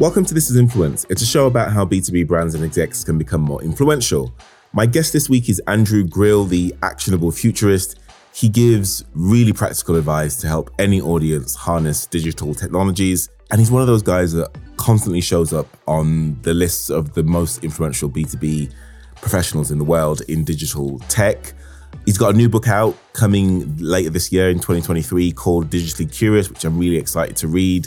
Welcome to This is Influence. It's a show about how B2B brands and execs can become more influential. My guest this week is Andrew Grill, the actionable futurist. He gives really practical advice to help any audience harness digital technologies. And he's one of those guys that constantly shows up on the lists of the most influential B2B professionals in the world in digital tech. He's got a new book out coming later this year in 2023 called Digitally Curious, which I'm really excited to read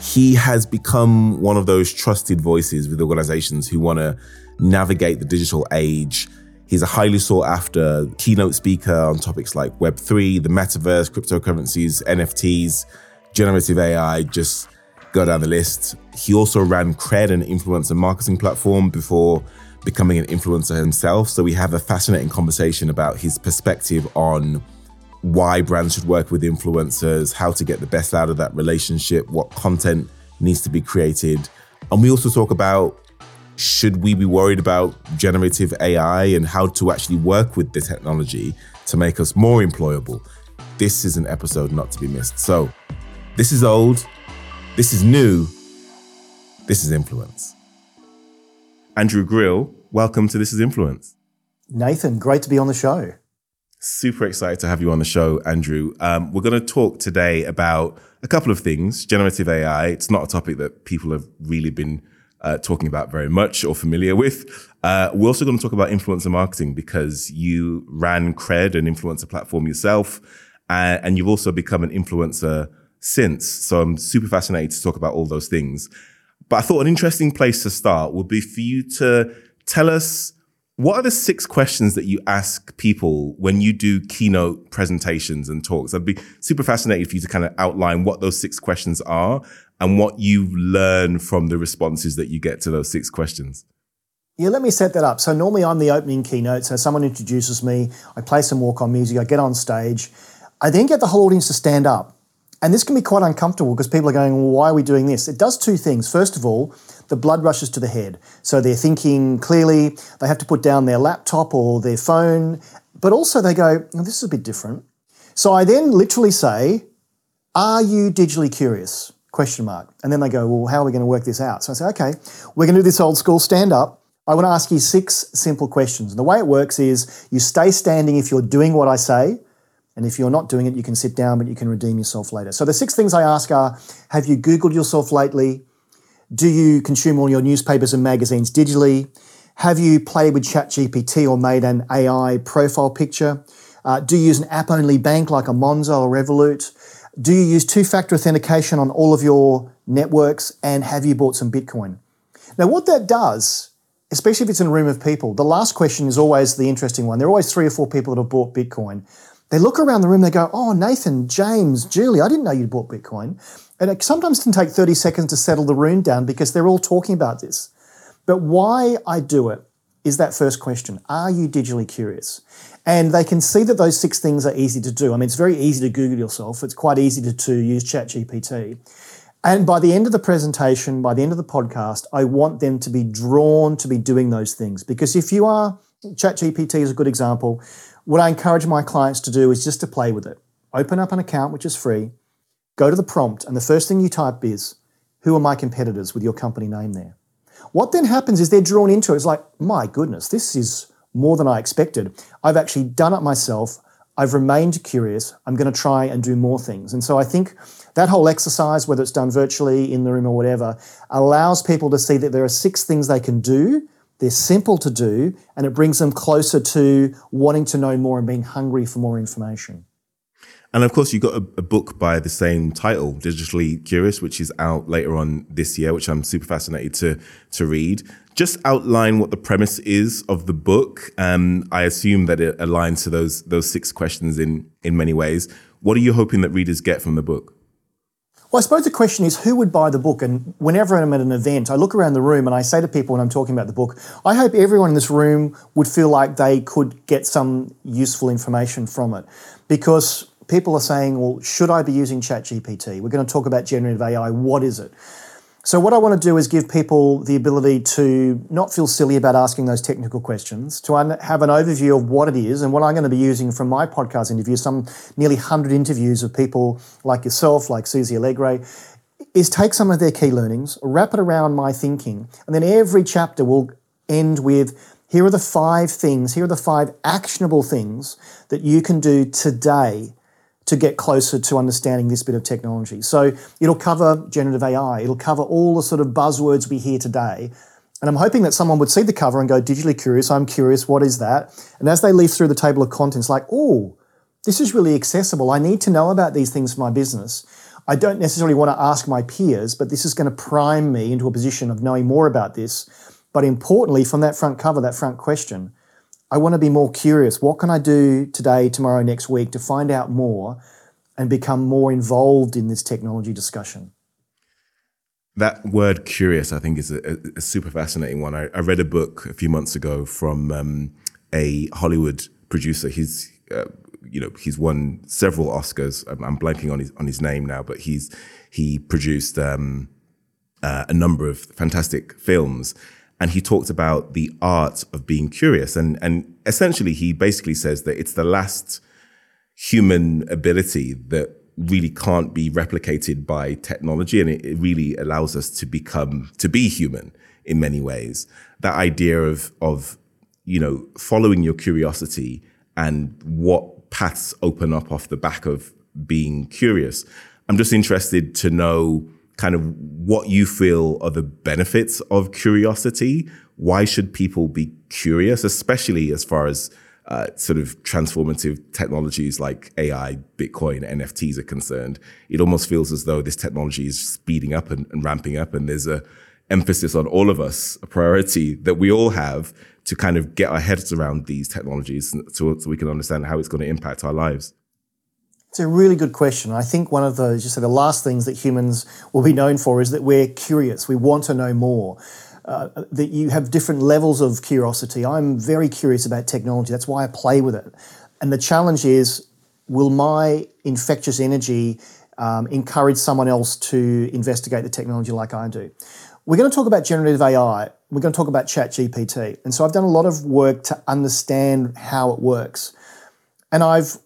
he has become one of those trusted voices with organizations who want to navigate the digital age. He's a highly sought after keynote speaker on topics like Web3, the metaverse, cryptocurrencies, NFTs, generative AI, just go down the list. He also ran Kred, an influencer marketing platform, before becoming an influencer himself. So we have a fascinating conversation about his perspective on why brands should work with influencers, how to get the best out of that relationship, what content needs to be created. And we also talk about should we be worried about generative AI and how to actually work with the technology to make us more employable. This is an episode not to be missed. So, this is old, this is new, this is influence. Andrew Grill, welcome to This is Influence. Nathan, great to be on the show. Super excited to have you on the show, Andrew. Um, we're going to talk today about a couple of things. Generative AI, it's not a topic that people have really been uh, talking about very much or familiar with. Uh, we're also going to talk about influencer marketing because you ran Kred, an influencer platform yourself, uh, and you've also become an influencer since. So I'm super fascinated to talk about all those things. But I thought an interesting place to start would be for you to tell us what are the six questions that you ask people when you do keynote presentations and talks? I'd be super fascinated for you to kind of outline what those six questions are and what you learn from the responses that you get to those six questions. Yeah, let me set that up. So normally I'm the opening keynote. So someone introduces me, I play some walk on music, I get on stage. I then get the whole audience to stand up. And this can be quite uncomfortable because people are going, well, why are we doing this? It does two things. First of all, the blood rushes to the head. So they're thinking clearly, they have to put down their laptop or their phone, but also they go, this is a bit different. So I then literally say, are you digitally curious? Question mark. And then they go, well, how are we going to work this out? So I say, okay, we're going to do this old school stand up. I want to ask you six simple questions. And the way it works is you stay standing if you're doing what I say. And if you're not doing it, you can sit down, but you can redeem yourself later. So the six things I ask are Have you Googled yourself lately? Do you consume all your newspapers and magazines digitally? Have you played with ChatGPT or made an AI profile picture? Uh, do you use an app only bank like a Monzo or Revolut? Do you use two factor authentication on all of your networks? And have you bought some Bitcoin? Now, what that does, especially if it's in a room of people, the last question is always the interesting one. There are always three or four people that have bought Bitcoin. They look around the room, they go, Oh, Nathan, James, Julie, I didn't know you bought Bitcoin. And it sometimes can take 30 seconds to settle the room down because they're all talking about this. But why I do it is that first question Are you digitally curious? And they can see that those six things are easy to do. I mean, it's very easy to Google yourself, it's quite easy to, to use ChatGPT. And by the end of the presentation, by the end of the podcast, I want them to be drawn to be doing those things. Because if you are, ChatGPT is a good example. What I encourage my clients to do is just to play with it. Open up an account, which is free, Go to the prompt, and the first thing you type is, Who are my competitors with your company name there? What then happens is they're drawn into it. It's like, My goodness, this is more than I expected. I've actually done it myself. I've remained curious. I'm going to try and do more things. And so I think that whole exercise, whether it's done virtually, in the room, or whatever, allows people to see that there are six things they can do. They're simple to do, and it brings them closer to wanting to know more and being hungry for more information. And of course, you've got a, a, book by the same title, Digitally Curious, which is out later on this year, which I'm super fascinated to to read. Just outline what the premise is of the book. Um, I assume that it aligns to those those six questions in in many ways. What are you hoping that readers get from the book? Well, I suppose the question is who would buy the book? And whenever I'm at an event, I look around the room and I say to people when I'm talking about the book, I hope everyone in this room would feel like they could get some useful information from it. Because people are saying, well, should I be using ChatGPT? We're going to talk about generative AI. What is it? So, what I want to do is give people the ability to not feel silly about asking those technical questions, to un- have an overview of what it is and what I'm going to be using from my podcast interviews, some nearly 100 interviews of people like yourself, like Susie Alegre, is take some of their key learnings, wrap it around my thinking, and then every chapter will end with here are the five things, here are the five actionable things that you can do today to get closer to understanding this bit of technology. So it'll cover generative AI, it'll cover all the sort of buzzwords we hear today. And I'm hoping that someone would see the cover and go, digitally curious, I'm curious, what is that? And as they leaf through the table of contents, like, oh, this is really accessible. I need to know about these things for my business. I don't necessarily want to ask my peers, but this is going to prime me into a position of knowing more about this. But importantly, from that front cover, that front question, I want to be more curious. What can I do today, tomorrow, next week to find out more and become more involved in this technology discussion? That word curious, I think, is a, a super fascinating one. I, I, read a book a few months ago from um, a Hollywood producer. He's uh, you know he's won several Oscars. I'm, I'm, blanking on his on his name now, but he's he produced um, uh, a number of fantastic films, and he talked about the art of being curious, and and essentially he basically says that it's the last human ability that really can't be replicated by technology, and it, it really allows us to become to be human in many ways. That idea of of you know following your curiosity and what paths open up off the back of being curious. I'm just interested to know kind of what you feel are the benefits of curiosity. Why should people be curious, especially as far as uh, sort of transformative technologies like AI, Bitcoin, NFTs are concerned? It almost feels as though this technology is speeding up and, and ramping up, and there's a emphasis on all of us, a priority that we all have to kind of get our heads around these technologies so, so we can understand how it's going to impact our lives? It's a really good question. I think one of the just the last things that humans will be known for is that we're curious. We want to know more. Uh, that you have different levels of curiosity. I'm very curious about technology. That's why I play with it. And the challenge is, will my infectious energy um, encourage someone else to investigate the technology like I do? We're going to talk about generative AI. We're going to talk about ChatGPT. And so I've done a lot of work to understand how it works. And I've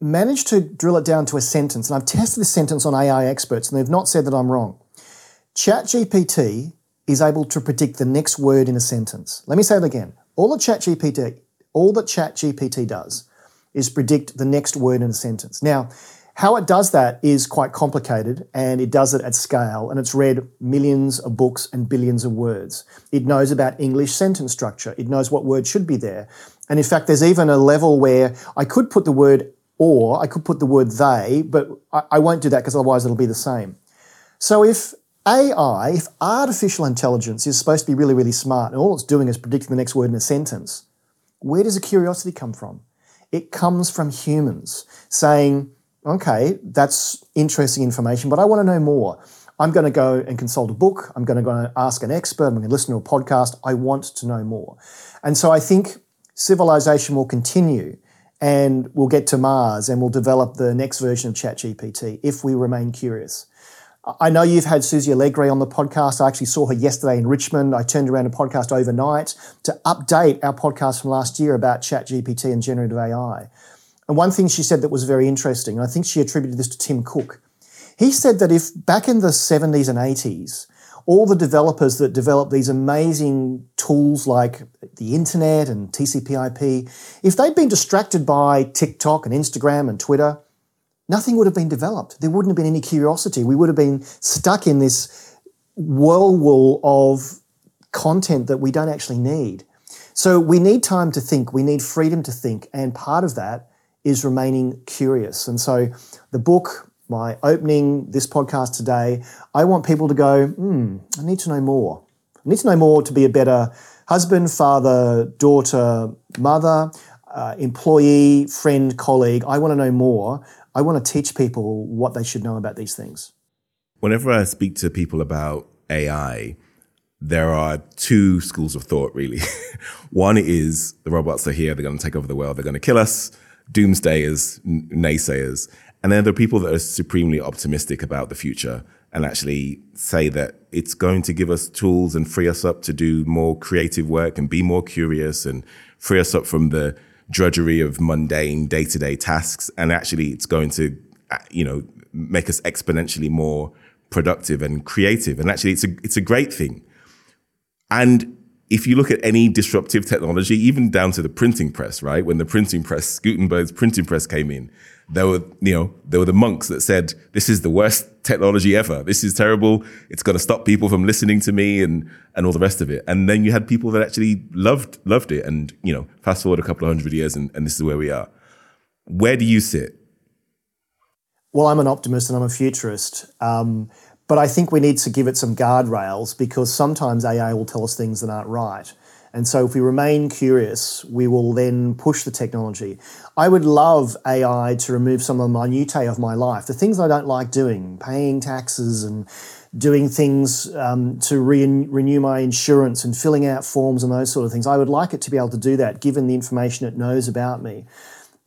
managed to drill it down to a sentence. And I've tested this sentence on AI experts, and they've not said that I'm wrong. ChatGPT is able to predict the next word in a sentence. Let me say it again. All that ChatGPT, all that ChatGPT does is predict the next word in a sentence. Now, how it does that is quite complicated and it does it at scale and it's read millions of books and billions of words. It knows about English sentence structure. It knows what word should be there. And in fact, there's even a level where I could put the word or, I could put the word they, but I, I won't do that because otherwise it'll be the same. So if AI, if artificial intelligence is supposed to be really, really smart and all it's doing is predicting the next word in a sentence, where does the curiosity come from? It comes from humans saying, okay, that's interesting information, but I want to know more. I'm going to go and consult a book. I'm going to go and ask an expert. I'm going to listen to a podcast. I want to know more. And so I think civilization will continue and we'll get to Mars and we'll develop the next version of ChatGPT if we remain curious. I know you've had Susie Alegre on the podcast. I actually saw her yesterday in Richmond. I turned around a podcast overnight to update our podcast from last year about ChatGPT and generative AI. And one thing she said that was very interesting, and I think she attributed this to Tim Cook. He said that if back in the 70s and 80s, all the developers that develop these amazing tools like the internet and TCP/IP, if they'd been distracted by TikTok and Instagram and Twitter, nothing would have been developed. There wouldn't have been any curiosity. We would have been stuck in this whirlpool of content that we don't actually need. So we need time to think. We need freedom to think, and part of that is remaining curious. And so the book, my opening, this podcast today, I want people to go, hmm, I need to know more. I need to know more to be a better husband, father, daughter, mother, uh, employee, friend, colleague. I want to know more. I want to teach people what they should know about these things. Whenever I speak to people about AI, there are two schools of thought, really. One is the robots are here, they're going to take over the world, they're going to kill us doomsdayers, naysayers. And then there are people that are supremely optimistic about the future and actually say that it's going to give us tools and free us up to do more creative work and be more curious and free us up from the drudgery of mundane day to day tasks. And actually, it's going to, uh, you know, make us exponentially more productive and creative. And actually, it's a it's a great thing. And if you look at any disruptive technology, even down to the printing press, right? When the printing press, Gutenberg's printing press came in, there were, you know, there were the monks that said, this is the worst technology ever. This is terrible. It's going to stop people from listening to me and, and all the rest of it. And then you had people that actually loved, loved it. And, you know, fast forward a couple of hundred years and, and this is where we are. Where do you sit? Well, I'm an optimist and I'm a futurist. Um, but I think we need to give it some guardrails because sometimes AI will tell us things that aren't right. And so if we remain curious, we will then push the technology. I would love AI to remove some of the minutiae of my life, the things I don't like doing, paying taxes and doing things um, to re- renew my insurance and filling out forms and those sort of things. I would like it to be able to do that given the information it knows about me.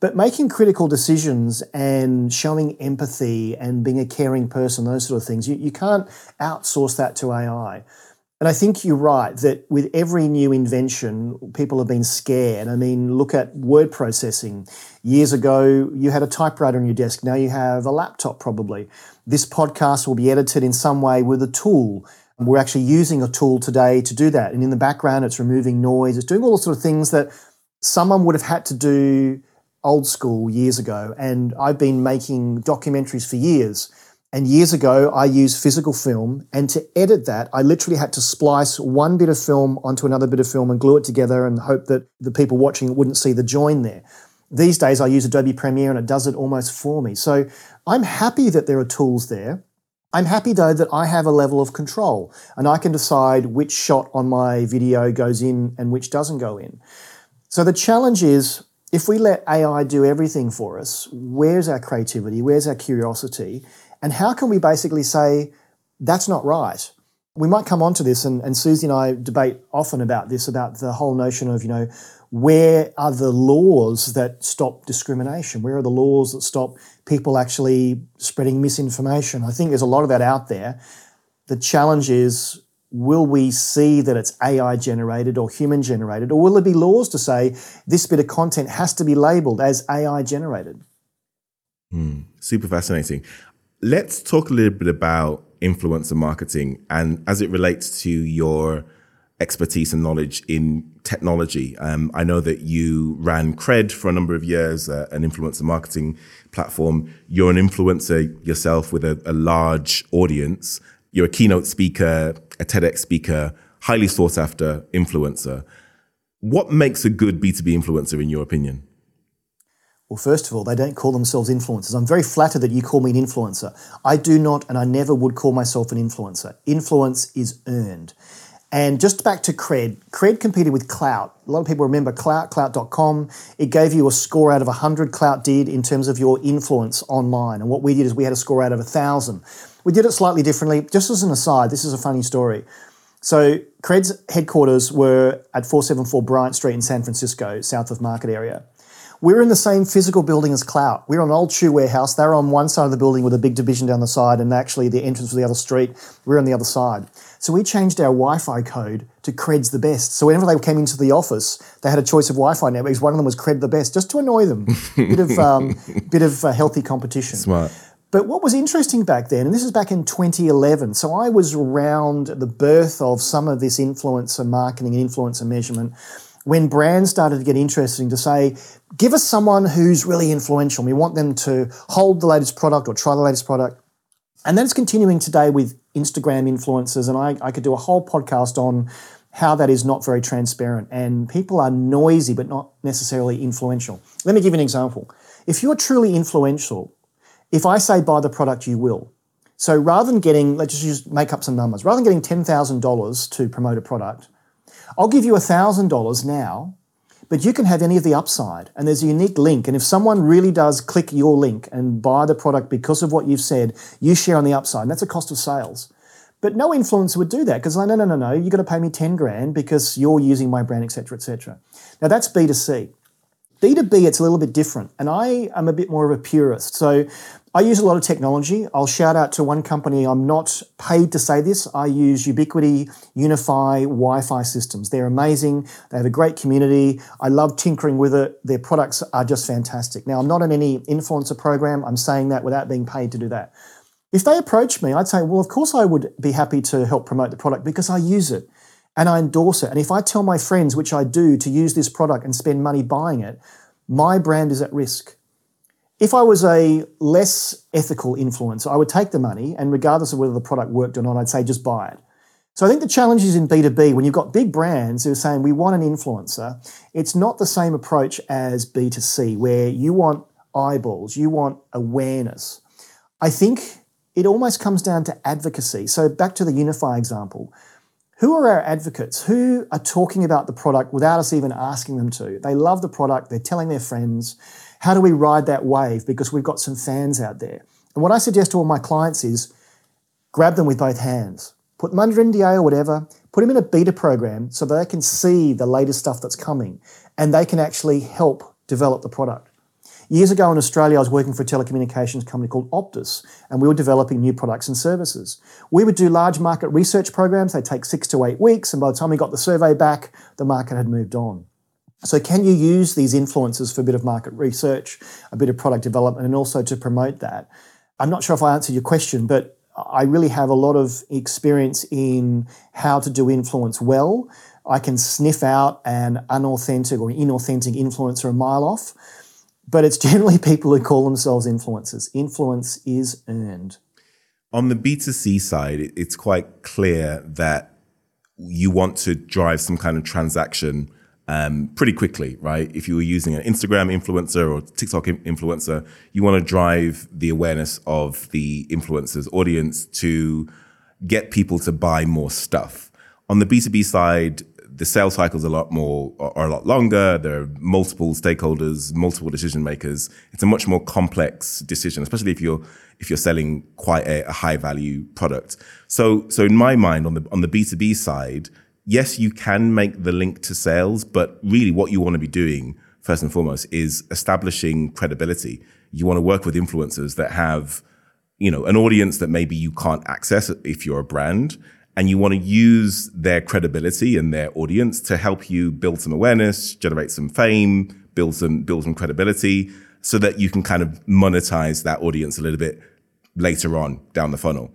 But making critical decisions and showing empathy and being a caring person, those sort of things, you, you can't outsource that to AI. And I think you're right that with every new invention, people have been scared. I mean, look at word processing. Years ago, you had a typewriter on your desk. Now you have a laptop, probably. This podcast will be edited in some way with a tool. We're actually using a tool today to do that. And in the background, it's removing noise, it's doing all the sort of things that someone would have had to do old school years ago. And I've been making documentaries for years. And years ago, I used physical film. And to edit that, I literally had to splice one bit of film onto another bit of film and glue it together and hope that the people watching it wouldn't see the join there. These days, I use Adobe Premiere and it does it almost for me. So I'm happy that there are tools there. I'm happy though that I have a level of control and I can decide which shot on my video goes in and which doesn't go in. So the challenge is if we let AI do everything for us, where's our creativity? Where's our curiosity? And how can we basically say, that's not right? We might come on to this, and, and Susie and I debate often about this, about the whole notion of, you know, where are the laws that stop discrimination? Where are the laws that stop people actually spreading misinformation? I think there's a lot of that out there. The challenge is will we see that it's AI generated or human generated, or will there be laws to say this bit of content has to be labeled as AI generated? Mm, super fascinating. Let's talk a little bit about influencer marketing and as it relates to your expertise and knowledge in technology. Um, I know that you ran Kred for a number of years, uh, an influencer marketing platform. You're an influencer yourself with a, a large audience. You're a keynote speaker, a TEDx speaker, highly sought after influencer. What makes a good B2B influencer, in your opinion? Well, first of all, they don't call themselves influencers. I'm very flattered that you call me an influencer. I do not, and I never would call myself an influencer. Influence is earned. And just back to Kred, Kred competed with Klout. A lot of people remember Klout, Klout.com. It gave you a score out of 100, Klout did, in terms of your influence online. And what we did is we had a score out of 1,000. We did it slightly differently. Just as an aside, this is a funny story. So Kred's headquarters were at 474 Bryant Street in San Francisco, south of Market area. We were in the same physical building as Klout. We were on an old shoe warehouse. They were on one side of the building with a big division down the side, and actually the entrance was the other street. We were on the other side. So we changed our Wi-Fi code to Kred's the best. So whenever they came into the office, they had a choice of Wi-Fi networks. One of them was Kred the best, just to annoy them. bit of um, bit of uh, healthy competition. Smart. But what was interesting back then, and this is back in 2011, so I was around the birth of some of this influencer marketing and influencer measurement when brands started to get interesting to say, give us someone who's really influential. We want them to hold the latest product or try the latest product. And that's continuing today with Instagram influencers. And I, I could do a whole podcast on how that is not very transparent. And people are noisy, but not necessarily influential. Let me give you an example. If you're truly influential, if I say buy the product, you will. So rather than getting, let's just make up some numbers, rather than getting $10,000 to promote a product, I'll give you $1,000 now, but you can have any of the upside. And there's a unique link. And if someone really does click your link and buy the product because of what you've said, you share on the upside. And that's a cost of sales. But no influencer would do that because like, no, no, no, no, you've got to pay me 10 grand because you're using my brand, etc., etc. Now that's B2C. B2B, it's a little bit different. And I am a bit more of a purist. So I use a lot of technology. I'll shout out to one company. I'm not paid to say this. I use Ubiquiti UniFi Wi Fi systems. They're amazing. They have a great community. I love tinkering with it. Their products are just fantastic. Now, I'm not in any influencer program. I'm saying that without being paid to do that. If they approach me, I'd say, well, of course I would be happy to help promote the product because I use it and I endorse it. And if I tell my friends, which I do, to use this product and spend money buying it, my brand is at risk. If I was a less ethical influencer, I would take the money and regardless of whether the product worked or not, I'd say just buy it. So I think the challenge is in B2B when you've got big brands who are saying we want an influencer, it's not the same approach as B2C where you want eyeballs, you want awareness. I think it almost comes down to advocacy. So back to the UniFi example. Who are our advocates? Who are talking about the product without us even asking them to? They love the product, they're telling their friends. How do we ride that wave? Because we've got some fans out there. And what I suggest to all my clients is grab them with both hands put them under NDA or whatever, put them in a beta program so they can see the latest stuff that's coming and they can actually help develop the product. Years ago in Australia, I was working for a telecommunications company called Optus, and we were developing new products and services. We would do large market research programs, they take six to eight weeks, and by the time we got the survey back, the market had moved on. So, can you use these influences for a bit of market research, a bit of product development, and also to promote that? I'm not sure if I answered your question, but I really have a lot of experience in how to do influence well. I can sniff out an unauthentic or inauthentic influencer a mile off, but it's generally people who call themselves influencers. Influence is earned. On the B2C side, it's quite clear that you want to drive some kind of transaction um, pretty quickly, right? If you were using an Instagram influencer or TikTok influencer, you want to drive the awareness of the influencer's audience to get people to buy more stuff. On the B2B side, the sales cycles are a lot more are a lot longer. There are multiple stakeholders, multiple decision makers. It's a much more complex decision, especially if you're if you're selling quite a, a high value product. So so in my mind, on the on the B2B side, yes, you can make the link to sales, but really what you want to be doing first and foremost is establishing credibility. You want to work with influencers that have, you know, an audience that maybe you can't access if you're a brand. And you want to use their credibility and their audience to help you build some awareness, generate some fame, build some, build some credibility so that you can kind of monetize that audience a little bit later on down the funnel.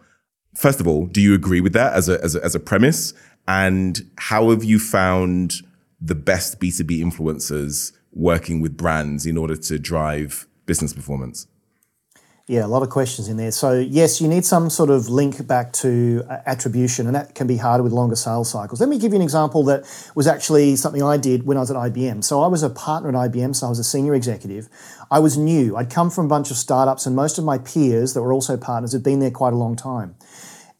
First of all, do you agree with that as a, as a, as a premise? And how have you found the best B2B influencers working with brands in order to drive business performance? Yeah, a lot of questions in there. So, yes, you need some sort of link back to uh, attribution, and that can be harder with longer sales cycles. Let me give you an example that was actually something I did when I was at IBM. So, I was a partner at IBM, so I was a senior executive. I was new. I'd come from a bunch of startups, and most of my peers that were also partners had been there quite a long time.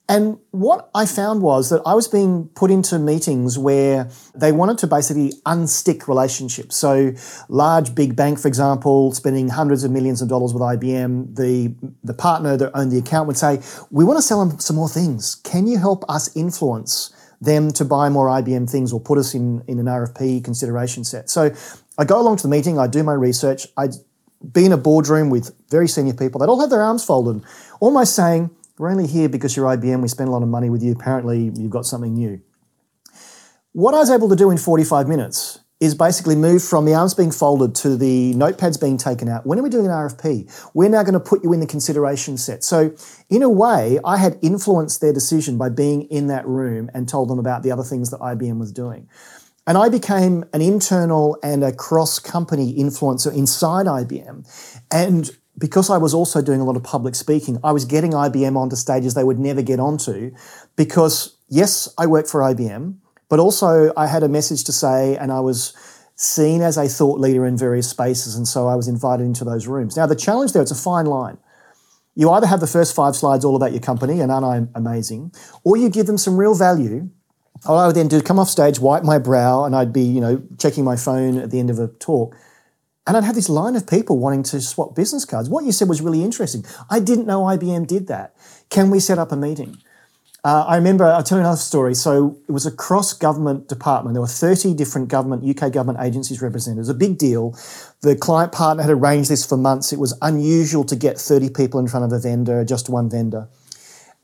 And what I found was that I was being put into meetings where they wanted to basically unstick relationships. So, large big bank, for example, spending hundreds of millions of dollars with IBM, the, the partner that owned the account would say, We want to sell them some more things. Can you help us influence them to buy more IBM things or put us in, in an RFP consideration set? So, I go along to the meeting, I do my research, I be in a boardroom with very senior people. They'd all have their arms folded, almost saying, we're only here because you're IBM. We spend a lot of money with you. Apparently, you've got something new. What I was able to do in 45 minutes is basically move from the arms being folded to the notepads being taken out. When are we doing an RFP? We're now going to put you in the consideration set. So, in a way, I had influenced their decision by being in that room and told them about the other things that IBM was doing. And I became an internal and a cross company influencer inside IBM. And because I was also doing a lot of public speaking, I was getting IBM onto stages they would never get onto because, yes, I work for IBM, but also I had a message to say and I was seen as a thought leader in various spaces. And so I was invited into those rooms. Now, the challenge there, it's a fine line. You either have the first five slides all about your company and aren't I amazing, or you give them some real value. All I would then do, come off stage, wipe my brow, and I'd be, you know, checking my phone at the end of a talk and I'd have this line of people wanting to swap business cards. What you said was really interesting. I didn't know IBM did that. Can we set up a meeting? Uh, I remember, I'll tell you another story. So it was a cross government department. There were 30 different government, UK government agencies represented. It was a big deal. The client partner had arranged this for months. It was unusual to get 30 people in front of a vendor, just one vendor.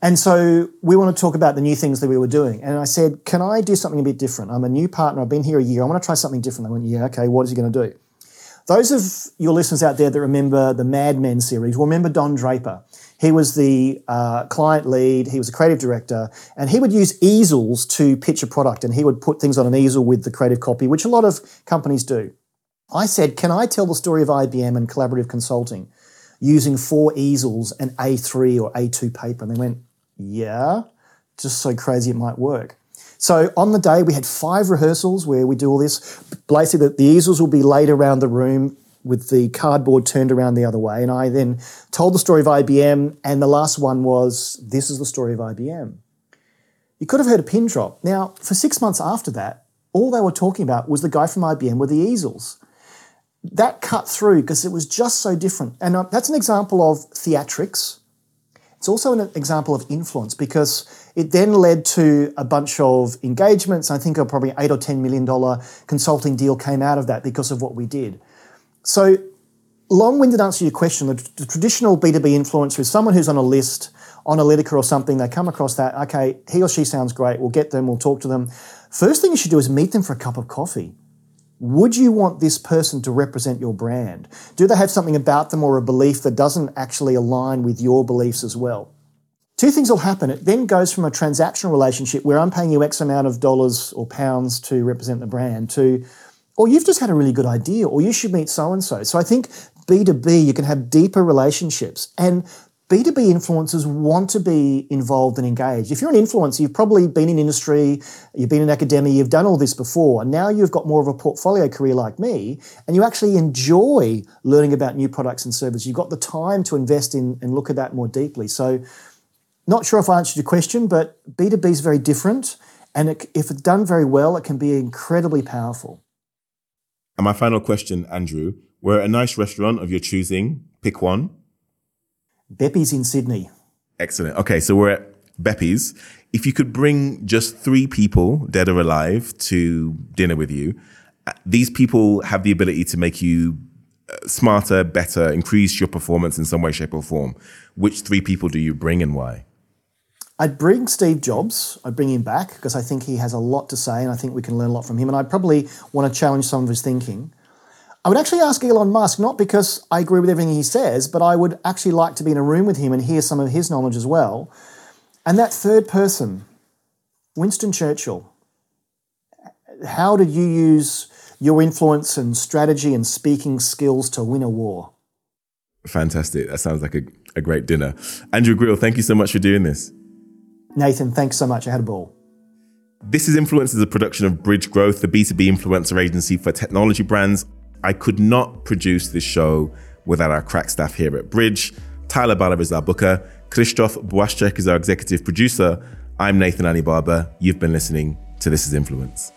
And so we want to talk about the new things that we were doing. And I said, Can I do something a bit different? I'm a new partner. I've been here a year. I want to try something different. They went, Yeah, okay, what is he going to do? Those of your listeners out there that remember the Mad Men series will remember Don Draper. He was the uh, client lead, he was a creative director, and he would use easels to pitch a product and he would put things on an easel with the creative copy, which a lot of companies do. I said, Can I tell the story of IBM and collaborative consulting using four easels and A3 or A2 paper? And they went, Yeah, just so crazy it might work. So on the day, we had five rehearsals where we do all this. Basically, the, the easels will be laid around the room with the cardboard turned around the other way. And I then told the story of IBM, and the last one was this is the story of IBM. You could have heard a pin drop. Now, for six months after that, all they were talking about was the guy from IBM with the easels. That cut through because it was just so different. And uh, that's an example of theatrics. It's also an example of influence because it then led to a bunch of engagements. I think a probably eight or ten million dollar consulting deal came out of that because of what we did. So, long winded answer to your question the, the, traditional B2B influencer is someone who's on a list, on Onalytica or something. They come across that, okay, he or she sounds great. We'll get them, we'll talk to them. First thing you should do is meet them for a cup of coffee. Would you want this person to represent your brand? Do they have something about them or a belief that doesn't actually align with your beliefs as well? Two things will happen. It then goes from a transactional relationship where I'm paying you X amount of dollars or pounds to represent the brand to or you've just had a really good idea, or you should meet so and so. So I think B2B, you can have deeper relationships. And B2B influencers want to be involved and engaged. If you're an influencer, you've probably been in industry, you've been in academia, you've done all this before, and now you've got more of a portfolio career like me, and you actually enjoy learning about new products and services. You've got the time to invest in and look at that more deeply. So, not sure if I answered your question, but B2B is very different, and it, if it's done very well, it can be incredibly powerful. And my final question, Andrew, we're at a nice restaurant of your choosing. Pick one. Beppi's in Sydney. Excellent. Okay, so we're at Beppi's. If you could bring just three people, dead or alive, to dinner with you, uh, these people have the ability to make you uh, smarter, better, increase your performance in some way, shape, or form. Which three people do you bring and why? I'd bring Steve Jobs. I'd bring him back because I think he has a lot to say and I think we can learn a lot from him. And I'd probably want to challenge some of his thinking. I would actually ask Elon Musk, not because I agree with everything he says, but I would actually like to be in a room with him and hear some of his knowledge as well. And that third person, Winston Churchill, how did you use your influence and strategy and speaking skills to win a war? Fantastic. That sounds like a, a great dinner. Andrew Grill, thank you so much for doing this. Nathan, thanks so much. I had a ball. This is Influence is a production of Bridge Growth, the B2B influencer agency for technology brands. I could not produce this show without our crack staff here at Bridge. Tyler Baller is our booker. Krzysztof Błaszczyk is our executive producer. I'm Nathan Barber. You've been listening to This is Influence.